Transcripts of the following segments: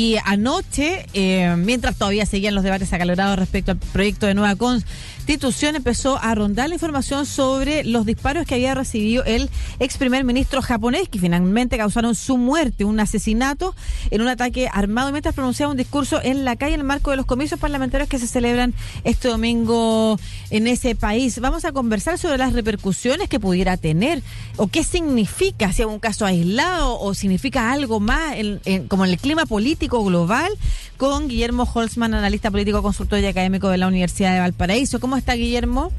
Y anoche, eh, mientras todavía seguían los debates acalorados respecto al proyecto de nueva constitución, empezó a rondar la información sobre los disparos que había recibido el ex primer ministro japonés, que finalmente causaron su muerte, un asesinato en un ataque armado mientras pronunciaba un discurso en la calle en el marco de los comicios parlamentarios que se celebran este domingo en ese país. Vamos a conversar sobre las repercusiones que pudiera tener o qué significa, si es un caso aislado o significa algo más como en el clima político global, con Guillermo Holzman, analista político, consultor y académico de la Universidad de Valparaíso. ¿Cómo está Guillermo?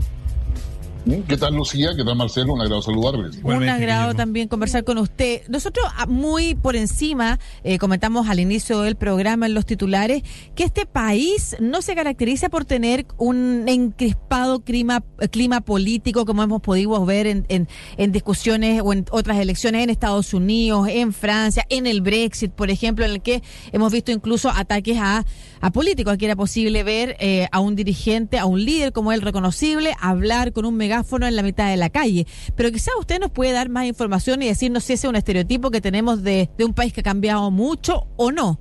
¿Qué tal Lucía? ¿Qué tal Marcelo? Un agrado saludarles. Un agrado también conversar con usted. Nosotros ah, muy por encima eh, comentamos al inicio del programa en los titulares que este país no se caracteriza por tener un encrispado clima, clima político como hemos podido ver en, en, en discusiones o en otras elecciones en Estados Unidos, en Francia, en el Brexit, por ejemplo, en el que hemos visto incluso ataques a, a políticos. Aquí era posible ver eh, a un dirigente, a un líder como él reconocible, hablar con un megáfono en la mitad de la calle. Pero quizás usted nos puede dar más información y decirnos si ese es un estereotipo que tenemos de, de un país que ha cambiado mucho o no.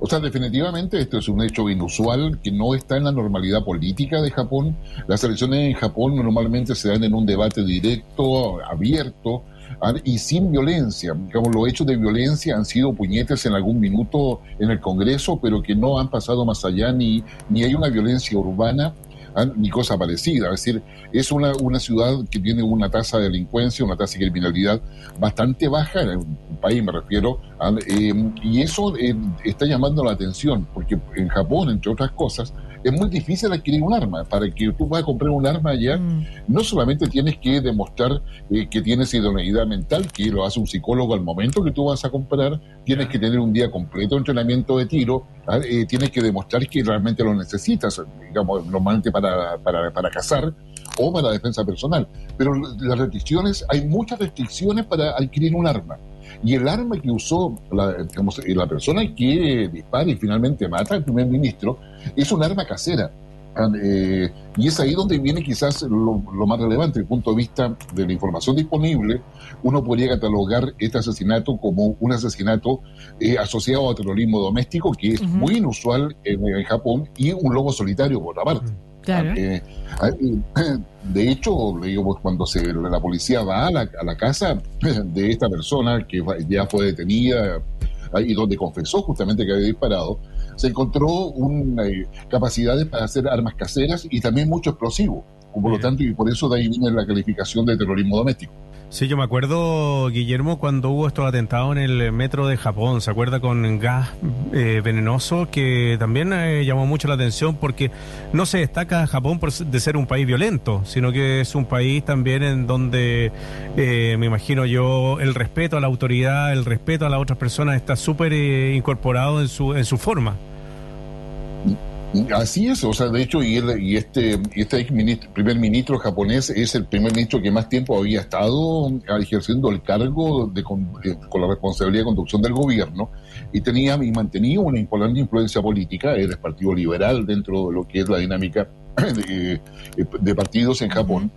O sea, definitivamente esto es un hecho inusual que no está en la normalidad política de Japón. Las elecciones en Japón normalmente se dan en un debate directo, abierto, y sin violencia. Los hechos de violencia han sido puñetes en algún minuto en el Congreso, pero que no han pasado más allá ni, ni hay una violencia urbana ¿ah? Ni cosa parecida. Es decir, es una, una ciudad que tiene una tasa de delincuencia, una tasa de criminalidad bastante baja, en un país me refiero, eh, y eso eh, está llamando la atención, porque en Japón, entre otras cosas, es muy difícil adquirir un arma. Para que tú puedas comprar un arma allá, mm. no solamente tienes que demostrar eh, que tienes idoneidad mental, que lo hace un psicólogo al momento que tú vas a comprar, tienes que tener un día completo de entrenamiento de tiro, ¿ah? eh, tienes que demostrar que realmente lo necesitas, digamos, normalmente para, para, para cazar o para defensa personal. Pero las restricciones, hay muchas restricciones para adquirir un arma. Y el arma que usó la, la persona que dispara y finalmente mata al primer ministro es un arma casera. Ah, eh, y es ahí donde viene quizás lo, más relevante, desde el punto de vista de la información disponible, uno podría catalogar este asesinato como un asesinato eh, asociado a terrorismo doméstico, que es muy inusual en, Japón, y un lobo solitario por la parte. Claro. Eh, de hecho, digamos, cuando se, la policía va a la, a la casa de esta persona que ya fue detenida y donde confesó justamente que había disparado, se encontró una, eh, capacidades para hacer armas caseras y también mucho explosivo. Por lo tanto, y por eso de ahí viene la calificación de terrorismo doméstico. Sí, yo me acuerdo, Guillermo, cuando hubo estos atentados en el metro de Japón, ¿se acuerda con gas eh, venenoso? Que también eh, llamó mucho la atención porque no se destaca Japón por de ser un país violento, sino que es un país también en donde, eh, me imagino yo, el respeto a la autoridad, el respeto a las otras personas está súper incorporado en su, en su forma. Así es, o sea, de hecho, y, y este, este primer ministro japonés es el primer ministro que más tiempo había estado ejerciendo el cargo de, con, la responsabilidad de conducción del gobierno y tenía y mantenía una importante influencia política, era el Partido Liberal dentro de lo que es la dinámica de, partidos en Japón.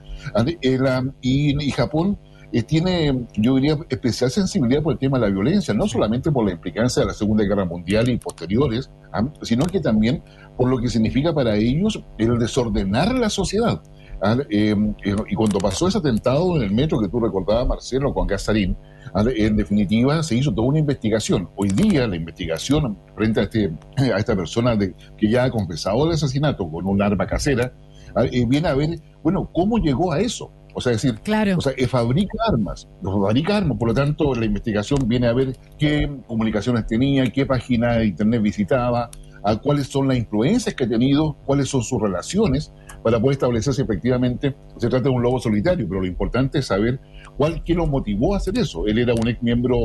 y Japón eh, tiene, yo diría, especial sensibilidad por el tema de la violencia, no solamente por la implicancia de la Segunda Guerra Mundial y posteriores, sino que también por lo que significa para ellos el desordenar la sociedad. Em, eh, y cuando pasó ese atentado en el metro que tú recordabas, Marcelo, con Gastarín, ¿ah? en definitiva se hizo toda una investigación. Hoy día la investigación frente a, este, esta persona que ya ha confesado el asesinato con un arma casera, eh, viene a ver, bueno, cómo llegó a eso. O sea, decir, claro. o sea, fabrica armas, fabrica armas, por lo tanto la investigación viene a ver qué comunicaciones tenía, qué página de internet visitaba, a cuáles son las influencias que ha tenido, cuáles son sus relaciones, para poder establecer si efectivamente se trata de un lobo solitario. Pero lo importante es saber cuál qué lo motivó a hacer eso. Él era un ex miembro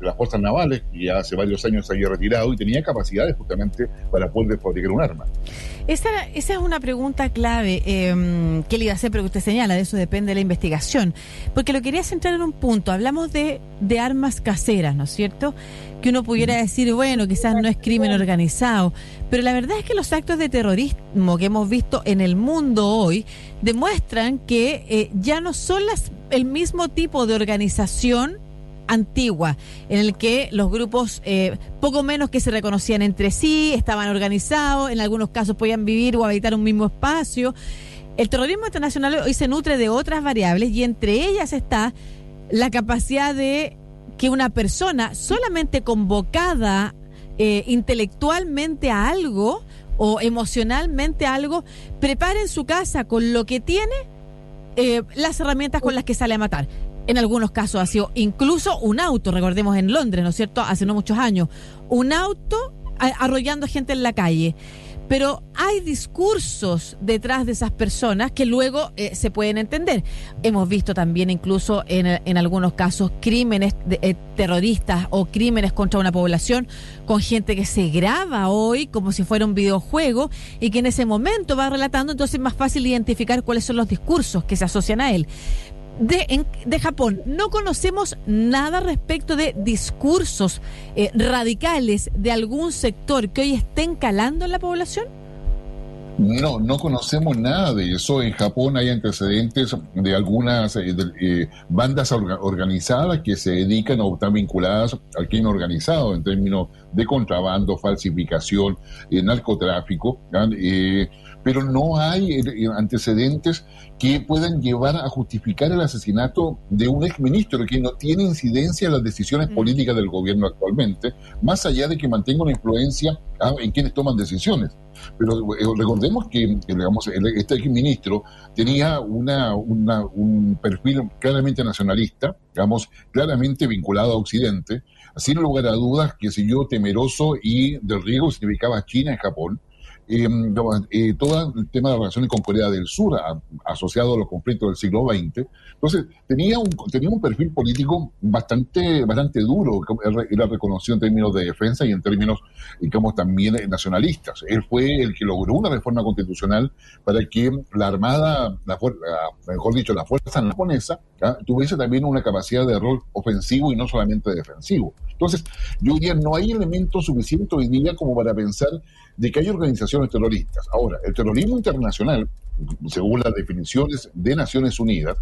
de las fuerzas navales, que ya hace varios años se había retirado y tenía capacidades justamente para poder fabricar un arma. Esa, esa es una pregunta clave eh, que le iba a hacer, pero que usted señala, de eso depende de la investigación. Porque lo quería centrar en un punto. Hablamos de, de armas caseras, ¿no es cierto? Que uno pudiera decir, bueno, quizás no es crimen organizado, pero la verdad es que los actos de terrorismo que hemos visto en el mundo hoy demuestran que eh, ya no son las, el mismo tipo de organización antigua, en el que los grupos eh, poco menos que se reconocían entre sí, estaban organizados, en algunos casos podían vivir o habitar un mismo espacio. El terrorismo internacional hoy se nutre de otras variables y entre ellas está la capacidad de que una persona solamente convocada eh, intelectualmente a algo o emocionalmente algo, prepare en su casa con lo que tiene eh, las herramientas con las que sale a matar. En algunos casos ha sido incluso un auto, recordemos en Londres, ¿no es cierto? Hace no muchos años, un auto arrollando gente en la calle pero hay discursos detrás de esas personas que luego eh, se pueden entender. Hemos visto también incluso en, algunos casos crímenes eh, terroristas o crímenes contra una población con gente que se graba hoy como si fuera un videojuego y que en ese momento va relatando, entonces es más fácil identificar cuáles son los discursos que se asocian a él de, de Japón. No conocemos nada respecto de discursos eh, radicales de algún sector que hoy estén calando en la población. No, no conocemos nada de eso. En Japón hay antecedentes de algunas eh, eh, bandas organizadas que se dedican o están vinculadas al crimen organizado en términos de contrabando, falsificación, narcotráfico pero no hay eh, eh, antecedentes que puedan llevar a justificar el asesinato de un exministro que no tiene incidencia en las decisiones políticas del gobierno actualmente, más allá de que mantenga una influencia ah, en quienes toman decisiones. Pero eh, recordemos que digamos, este exministro tenía una, un perfil claramente nacionalista, digamos, claramente vinculado a Occidente, sin lugar a dudas que si yo temeroso y del riesgo significaba China y Japón, eh, todo el tema de relaciones con Corea del Sur asociado a los conflictos del siglo XX. Entonces, tenía un, tenía un perfil político bastante, bastante duro, era reconocido en términos de defensa y en términos, digamos, también nacionalistas. Él fue el que logró una reforma constitucional para que la Armada, la, mejor dicho, la Fuerza japonesa, tuviese también una capacidad de rol ofensivo y no solamente defensivo. Entonces, yo diría, no hay elementos suficientes hoy día como para pensar de que hay organizaciones terroristas. Ahora, el terrorismo internacional, según las definiciones de Naciones Unidas,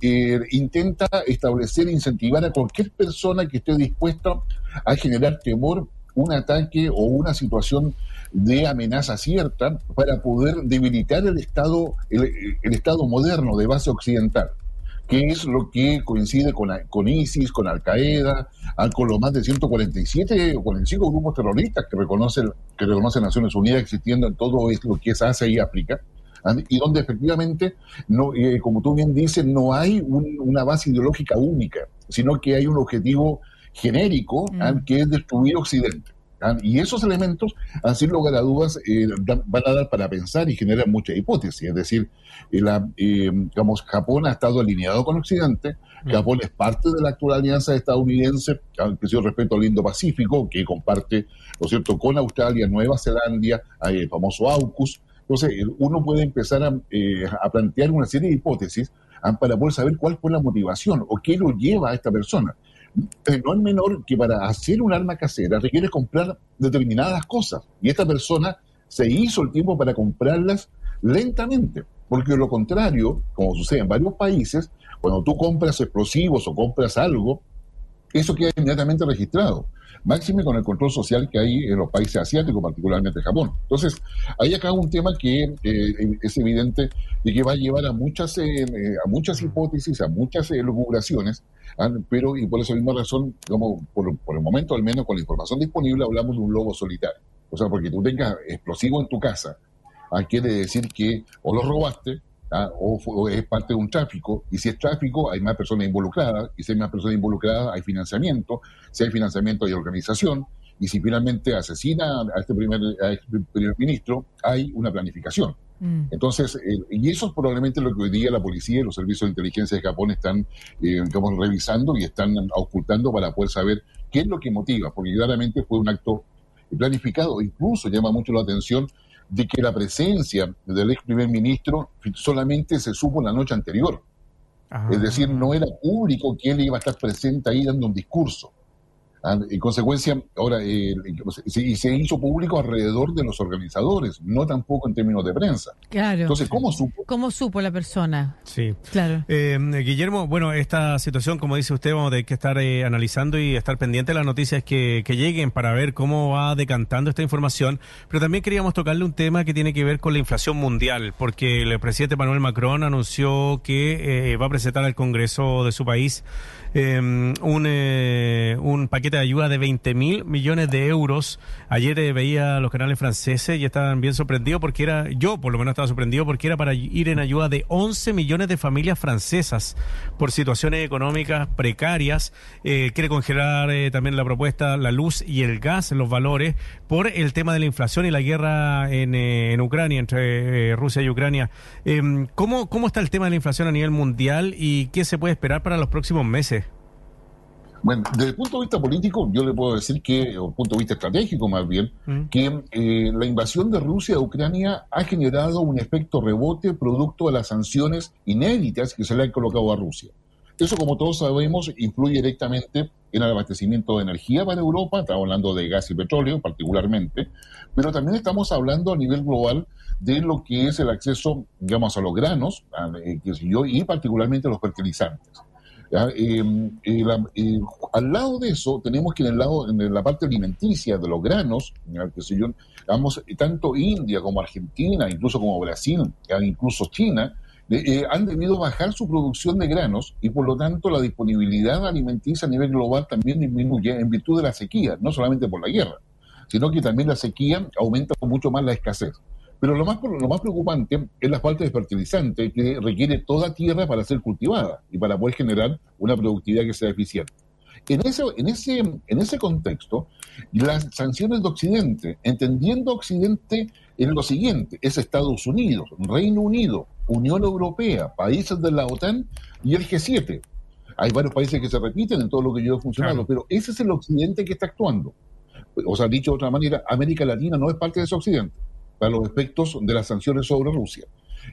eh, intenta establecer e incentivar a cualquier persona que esté dispuesta a generar temor, un ataque o una situación de amenaza cierta para poder debilitar el Estado, el Estado moderno de base occidental que es lo que coincide con, con ISIS, con Al Qaeda, con los más de 147 o 45 grupos terroristas que reconoce, que reconoce Naciones Unidas existiendo en todo lo que es Asia y África, y donde efectivamente, no, eh, como tú bien dices, no hay una base ideológica única, sino que hay un objetivo genérico mm. que es destruir Occidente. Y esos elementos, sin lugar a dudas, eh, van a dar para pensar y generan muchas hipótesis. Es decir, eh, la, eh, digamos, Japón ha estado alineado con Occidente, mm. Japón es parte de la actual alianza estadounidense, inclusive respecto al Indo-Pacífico, que comparte, ¿no cierto?, con Australia, Nueva Zelanda, el famoso AUKUS. Entonces, uno puede empezar a, a plantear una serie de hipótesis ah, para poder saber cuál fue la motivación o qué lo lleva a esta persona no es menor que para hacer un arma casera requiere comprar determinadas cosas. Y esta persona se hizo el tiempo para comprarlas lentamente, porque lo contrario, como sucede en varios países, cuando tú compras explosivos o compras algo, eso queda inmediatamente registrado. Máxime con el control social que hay en los países asiáticos, particularmente Japón. Entonces, hay acá un tema que eh, es evidente y que va a llevar a muchas, eh, eh, a muchas hipótesis, a muchas elucubraciones, ah, pero y por esa misma razón, como por, el momento, al menos con la información disponible, hablamos de un lobo solitario. O sea, porque tú tengas explosivo en tu casa, quiere decir que o lo robaste, ¿ah? o, es parte de un tráfico, y si es tráfico hay más personas involucradas, y si hay más personas involucradas hay financiamiento, si hay financiamiento hay organización, y si finalmente asesina a este primer, este primer ministro, hay una planificación. Mm. Entonces, eh, y eso es probablemente lo que hoy día la policía y los servicios de inteligencia de Japón están, eh, digamos, revisando y están ocultando para poder saber qué es lo que motiva, porque claramente fue un acto planificado, incluso llama mucho la atención de que la presencia del ex primer ministro solamente se supo la noche anterior. Es decir, no era público que él iba a estar presente ahí dando un discurso. En consecuencia, ahora, eh, se, se hizo público alrededor de los organizadores, no tampoco en términos de prensa. Claro. Entonces, ¿cómo supo? ¿Cómo supo la persona? Sí. Claro. Eh, Guillermo, bueno, esta situación, como dice usted, vamos a tener que estar eh, analizando y estar pendiente de las noticias que, que lleguen para ver cómo va decantando esta información. Pero también queríamos tocarle un tema que tiene que ver con la inflación mundial, porque el presidente Manuel Macron anunció que va a presentar al Congreso de su país un, un paquete de ayuda de 20 mil millones de euros. Ayer eh, veía los canales franceses y estaban bien sorprendidos porque era, yo por lo menos estaba sorprendido porque era para ir en ayuda de 11 millones de familias francesas por situaciones económicas precarias. Eh, quiere congelar eh, también la propuesta, la luz y el gas, los valores, por el tema de la inflación y la guerra en, en Ucrania, entre Rusia y Ucrania. Em, ¿cómo, ¿Cómo está el tema de la inflación a nivel mundial y qué se puede esperar para los próximos meses? Bueno, desde el punto de vista político, yo le puedo decir que, o punto de vista estratégico más bien, mm. que eh, la invasión de Rusia a Ucrania ha generado un efecto rebote producto de las sanciones inéditas que se le han colocado a Rusia. Eso, como todos sabemos, influye directamente en el abastecimiento de energía para Europa, estamos hablando de gas y petróleo particularmente, pero también estamos hablando a nivel global de lo que es el acceso, digamos, a los granos, eh, y particularmente a los fertilizantes. Al lado de eso, tenemos que en el lado, en la parte alimenticia de los granos, que sé yo, tanto India como Argentina, incluso como Brasil, incluso China, eh, han debido bajar su producción de granos y por lo tanto la disponibilidad alimenticia a nivel global también disminuye en virtud de la sequía, no solamente por la guerra, sino que también la sequía aumenta mucho más la escasez. Pero lo más, lo más preocupante es la falta de fertilizante que requiere toda tierra para ser cultivada y para poder generar una productividad que sea eficiente. En ese, en ese, en ese contexto, las sanciones de Occidente, entendiendo Occidente en lo siguiente, es Estados Unidos, Reino Unido, Unión Europea, países de la OTAN y el G7. Hay varios países que se repiten en todo lo que yo he funcionado, pero ese es el Occidente que está actuando. O sea, dicho de otra manera, América Latina no es parte de ese Occidente para los efectos de las sanciones sobre Rusia.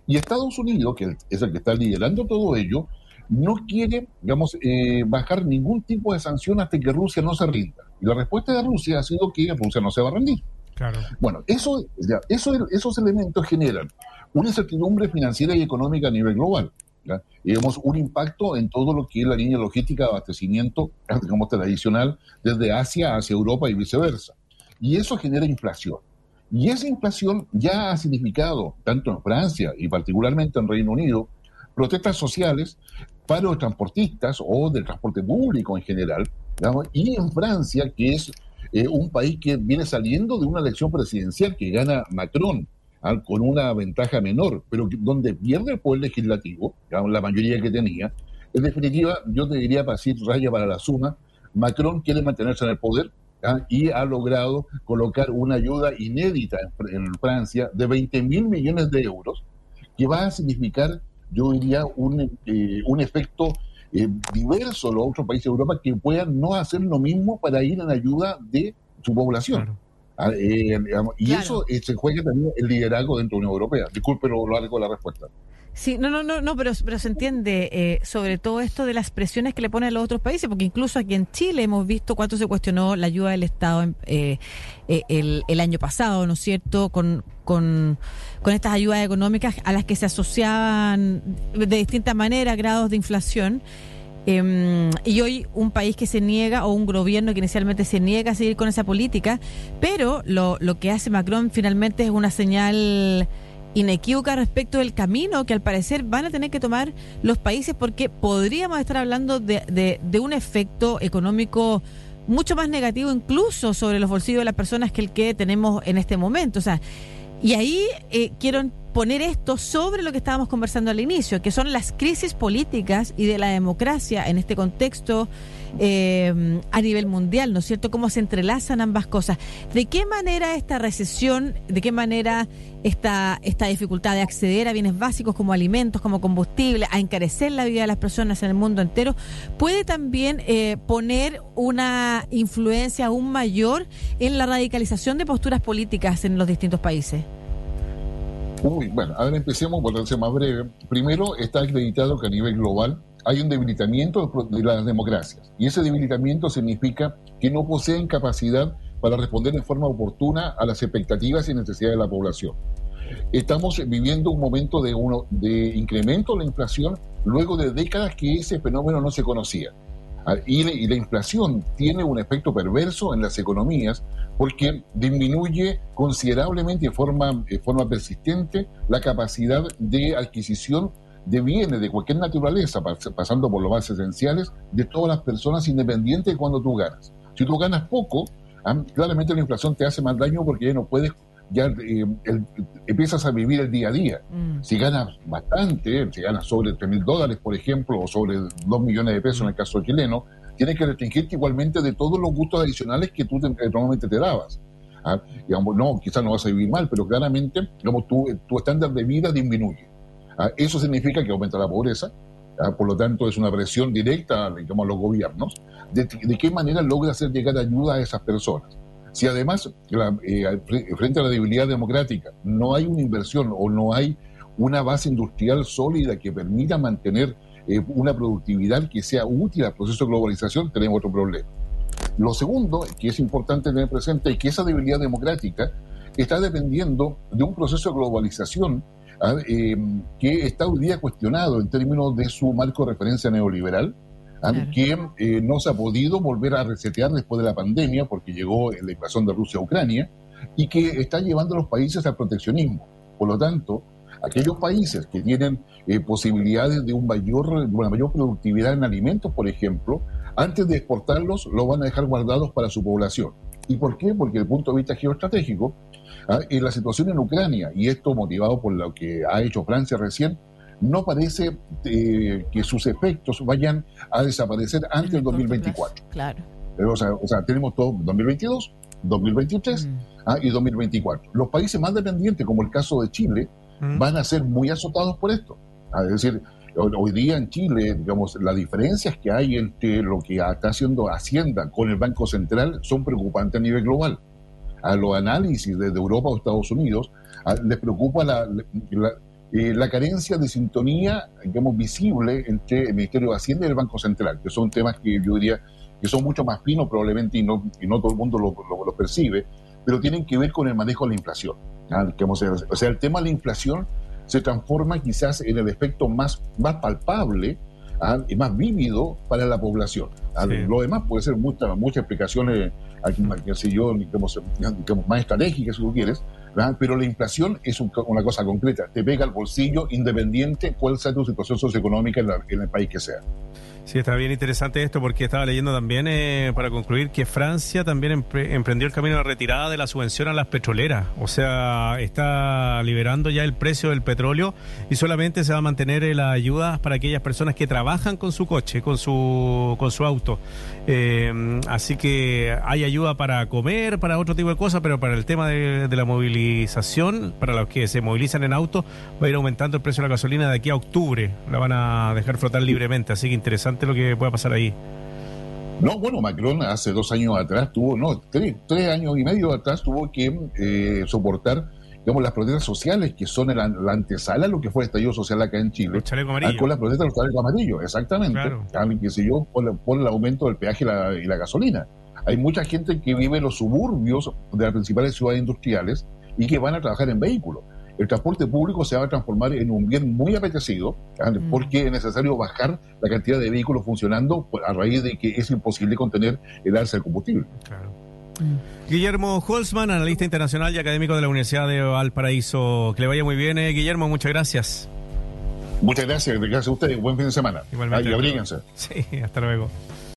Y Estados Unidos, que es el que está liderando todo ello, no quiere, digamos, eh, bajar ningún tipo de sanción hasta que Rusia no se rinda. Y la respuesta de Rusia ha sido que Rusia no se va a rendir. Claro. Bueno, eso, ya, eso, esos elementos generan una incertidumbre financiera y económica a nivel global. digamos, un impacto en todo lo que es la línea logística de abastecimiento, como tradicional, desde Asia hacia Europa y viceversa. Y eso genera inflación. Y esa inflación ya ha significado, tanto en Francia y particularmente en Reino Unido, protestas sociales para los transportistas o del transporte público en general, y en Francia, que es eh, un país que viene saliendo de una elección presidencial que gana Macron ¿ah? con una ventaja menor, pero donde pierde el poder legislativo, la mayoría que tenía. En definitiva, yo te diría, para decir raya para la suma, Macron quiere mantenerse en el poder, ¿ah? y ha logrado colocar una ayuda inédita en, Francia de 20 mil millones de euros, que va a significar, yo diría, un, eh, un efecto eh, diverso a los otros países de Europa que puedan no hacer lo mismo para ir en ayuda de su población. Ah, eh, y eso se juega también el liderazgo dentro de la Unión Europea. Disculpe lo largo de la respuesta. Sí, no, no, no, no pero, se entiende eh, sobre todo esto de las presiones que le ponen a los otros países, porque incluso aquí en Chile hemos visto cuánto se cuestionó la ayuda del Estado eh, eh, el, el, año pasado, ¿no es cierto?, con, con, con estas ayudas económicas a las que se asociaban de distintas maneras grados de inflación. Em, y hoy un país que se niega o un gobierno que inicialmente se niega a seguir con esa política, pero lo, lo que hace Macron finalmente es una señal inequívoca respecto del camino que al parecer van a tener que tomar los países porque podríamos estar hablando de, de, un efecto económico mucho más negativo incluso sobre los bolsillos de las personas que el que tenemos en este momento. O sea, y ahí eh, quiero poner esto sobre lo que estábamos conversando al inicio, que son las crisis políticas y de la democracia en este contexto eh, a nivel mundial, ¿no es cierto? Cómo se entrelazan ambas cosas. ¿De qué manera esta recesión, de qué manera esta, esta dificultad de acceder a bienes básicos como alimentos, como combustible, a encarecer la vida de las personas en el mundo entero, puede también eh, poner una influencia aún mayor en la radicalización de posturas políticas en los distintos países? Uy, bueno, ahora empecemos por más breve. Primero, está acreditado que a nivel global hay un debilitamiento de las democracias. Y ese debilitamiento significa que no poseen capacidad para responder en forma oportuna a las expectativas y necesidades de la población. Estamos viviendo un momento de, uno, de incremento de la inflación luego de décadas que ese fenómeno no se conocía. Ah, y, la inflación tiene un efecto perverso en las economías porque disminuye considerablemente de forma, de forma persistente la capacidad de adquisición de bienes de cualquier naturaleza, pasando por los más esenciales, de todas las personas independientes de cuando tú ganas. Si tú ganas poco, claramente la inflación te hace más daño porque ya no puedes ya eh, empiezas a vivir el día a día. Mm. Si ganas bastante, si ganas sobre 3 mil dólares, por ejemplo, o sobre 2 millones de pesos en el caso chileno, tienes que restringirte igualmente de todos los gustos adicionales que tú normalmente te dabas. ¿Ah? Digamos, no, quizás no vas a vivir mal, pero claramente digamos, tu, tu estándar de vida disminuye. ¿Ah? Eso significa que aumenta la pobreza, ¿ah? por lo tanto es una presión directa digamos, a los gobiernos. De, ¿De qué manera logra hacer llegar ayuda a esas personas? Si además, eh, frente a la debilidad democrática, no hay una inversión o no hay una base industrial sólida que permita mantener eh, una productividad que sea útil al proceso de globalización, tenemos otro problema. Lo segundo que es importante tener presente es que esa debilidad democrática está dependiendo de un proceso de globalización. Eh, que está hoy día cuestionado en términos de su marco de referencia neoliberal, ¿ah? que eh, no se ha podido volver a resetear después de la pandemia porque llegó la invasión de Rusia a Ucrania y que está llevando a los países al proteccionismo. Por lo tanto, aquellos países que tienen eh, posibilidades de, un mayor, de una mayor productividad en alimentos, por ejemplo, antes de exportarlos, lo van a dejar guardados para su población. ¿Y por qué? Porque desde el punto de vista geoestratégico, ¿ah? en la situación en Ucrania, y esto motivado por lo que ha hecho Francia recién, no parece eh, que sus efectos vayan a desaparecer antes del 2024. Claro. o, sea, tenemos todo 2022, 2023 mm. ah, y 2024. Los países más dependientes, como el caso de Chile, mm. van a ser muy azotados por esto. Ah, es decir, hoy día en Chile, digamos, las diferencias que hay entre lo que está haciendo Hacienda con el Banco Central son preocupantes a nivel global. A los análisis desde Europa o Estados Unidos les preocupa la, eh, la carencia de sintonía, digamos, visible entre el Ministerio de Hacienda y el Banco Central, que son temas que yo diría que son mucho más finos probablemente y no, y no todo el mundo lo, lo, percibe, pero tienen que ver con el manejo de la inflación. o sea, el tema de la inflación se transforma quizás en el efecto más, más palpable ¿ah? y más vívido para la población. ¿ah? Lo demás puede ser muchas muchas explicaciones, qué sé yo, digamos, más estratégicas si tú quieres, pero la inflación es una cosa concreta, te pega al bolsillo independiente cuál sea tu situación socioeconómica en, el país que sea. Sí, está bien interesante esto porque estaba leyendo también, eh, para concluir, que Francia también emprendió el camino de retirada de la subvención a las petroleras. O sea, está liberando ya el precio del petróleo y solamente se va a mantener eh, la ayuda para aquellas personas que trabajan con su coche, con su, con su auto. Eh, así que hay ayuda para comer, para otro tipo de cosas, pero para el tema de la movilización, para los que se movilizan en auto, va a ir aumentando el precio de la gasolina de aquí a octubre. La van a dejar flotar libremente, así que interesante lo que pueda pasar ahí. No, bueno, Macron hace dos años atrás tuvo, no, tres, tres años y medio atrás tuvo que eh, soportar, digamos, las protestas sociales que son la, antesala lo que fue el estallido social acá en Chile. Ah, con las protestas de los chalecos amarillos, exactamente. Claro. Ah, que sé yo, por, el aumento del peaje y la, y la gasolina. Hay mucha gente que vive en los suburbios de las principales ciudades industriales y que van a trabajar en vehículos el transporte público se va a transformar en un bien muy apetecido, ¿ah? mm. porque es necesario bajar la cantidad de vehículos funcionando a raíz de que es imposible contener el alza del combustible. Mm. Guillermo Holzman, analista internacional y académico de la Universidad de Valparaíso. Que le vaya muy bien, eh, Guillermo, muchas gracias. Muchas gracias, gracias a ustedes. Buen fin de semana. Igualmente. abríguense. Sí, hasta luego.